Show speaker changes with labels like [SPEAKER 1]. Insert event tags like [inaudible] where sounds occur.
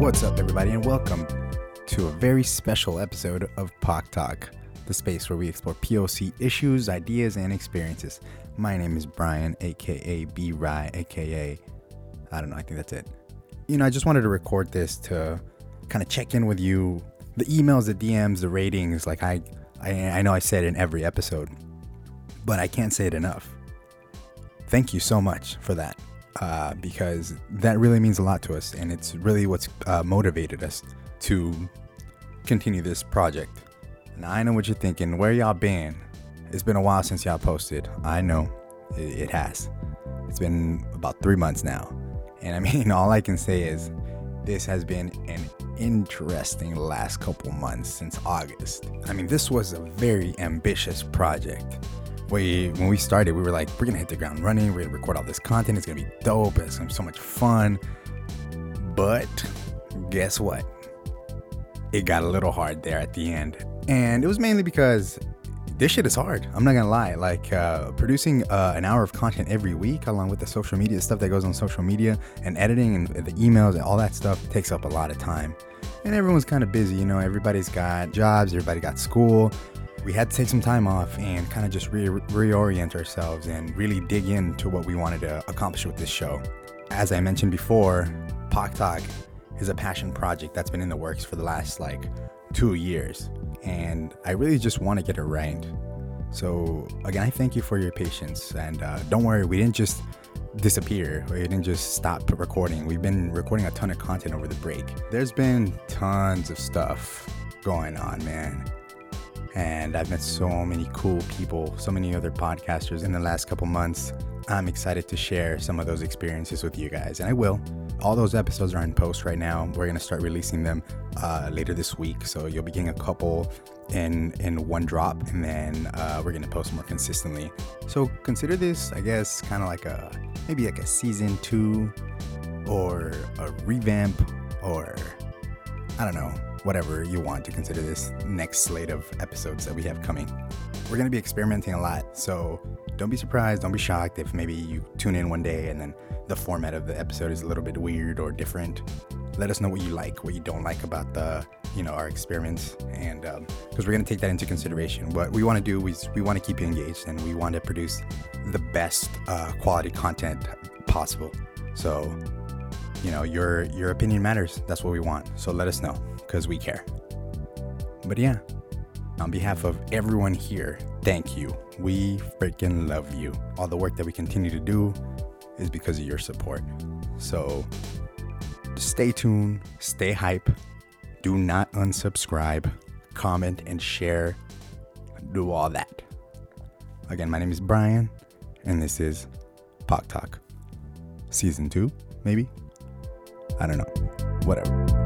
[SPEAKER 1] What's up, everybody, and welcome to a very special episode of POC Talk, the space where we explore POC issues, ideas, and experiences. My name is Brian, aka B Rye, aka I don't know, I think that's it. You know, I just wanted to record this to kind of check in with you. The emails, the DMs, the ratings, like I, I, I know I said in every episode, but I can't say it enough. Thank you so much for that uh, because that really means a lot to us, and it's really what's uh, motivated us to continue this project. Now I know what you're thinking. Where y'all been? It's been a while since y'all posted. I know it, it has. It's been about three months now, and I [laughs] mean, all I can say is this has been an interesting last couple months since August. I mean, this was a very ambitious project we when we started, we were like, we're gonna hit the ground running. We're gonna record all this content. It's gonna be dope. It's gonna be so much fun. But guess what? It got a little hard there at the end, and it was mainly because this shit is hard. I'm not gonna lie. Like uh, producing uh, an hour of content every week, along with the social media stuff that goes on social media and editing and the emails and all that stuff, takes up a lot of time. And everyone's kind of busy, you know. Everybody's got jobs. Everybody got school we had to take some time off and kind of just re- reorient ourselves and really dig into what we wanted to accomplish with this show. As I mentioned before, POC Talk is a passion project that's been in the works for the last like two years, and I really just want to get it right. So, again, I thank you for your patience, and uh, don't worry, we didn't just disappear. We didn't just stop recording. We've been recording a ton of content over the break. There's been tons of stuff going on, man and I've met so many cool people, so many other podcasters in the last couple months. I'm excited to share some of those experiences with you guys, and I will. All those episodes are in post right now. We're gonna start releasing them uh, later this week, so you'll be getting a couple in in one drop, and then uh, we're gonna post more consistently. So consider this, I guess, kind of like a maybe like a season two, or a revamp, or I don't know whatever you want to consider this next slate of episodes that we have coming. We're going to be experimenting a lot, so don't be surprised, don't be shocked if maybe you tune in one day and then the format of the episode is a little bit weird or different. Let us know what you like, what you don't like about the, you know, our experiments, and because um, we're going to take that into consideration. What we want to do is we want to keep you engaged and we want to produce the best uh, quality content possible. So, you know, your your opinion matters. That's what we want. So let us know because we care. But yeah, on behalf of everyone here, thank you. We freaking love you. All the work that we continue to do is because of your support. So stay tuned, stay hype, do not unsubscribe, comment, and share. Do all that. Again, my name is Brian, and this is POC Talk. Season 2, maybe? I don't know. Whatever.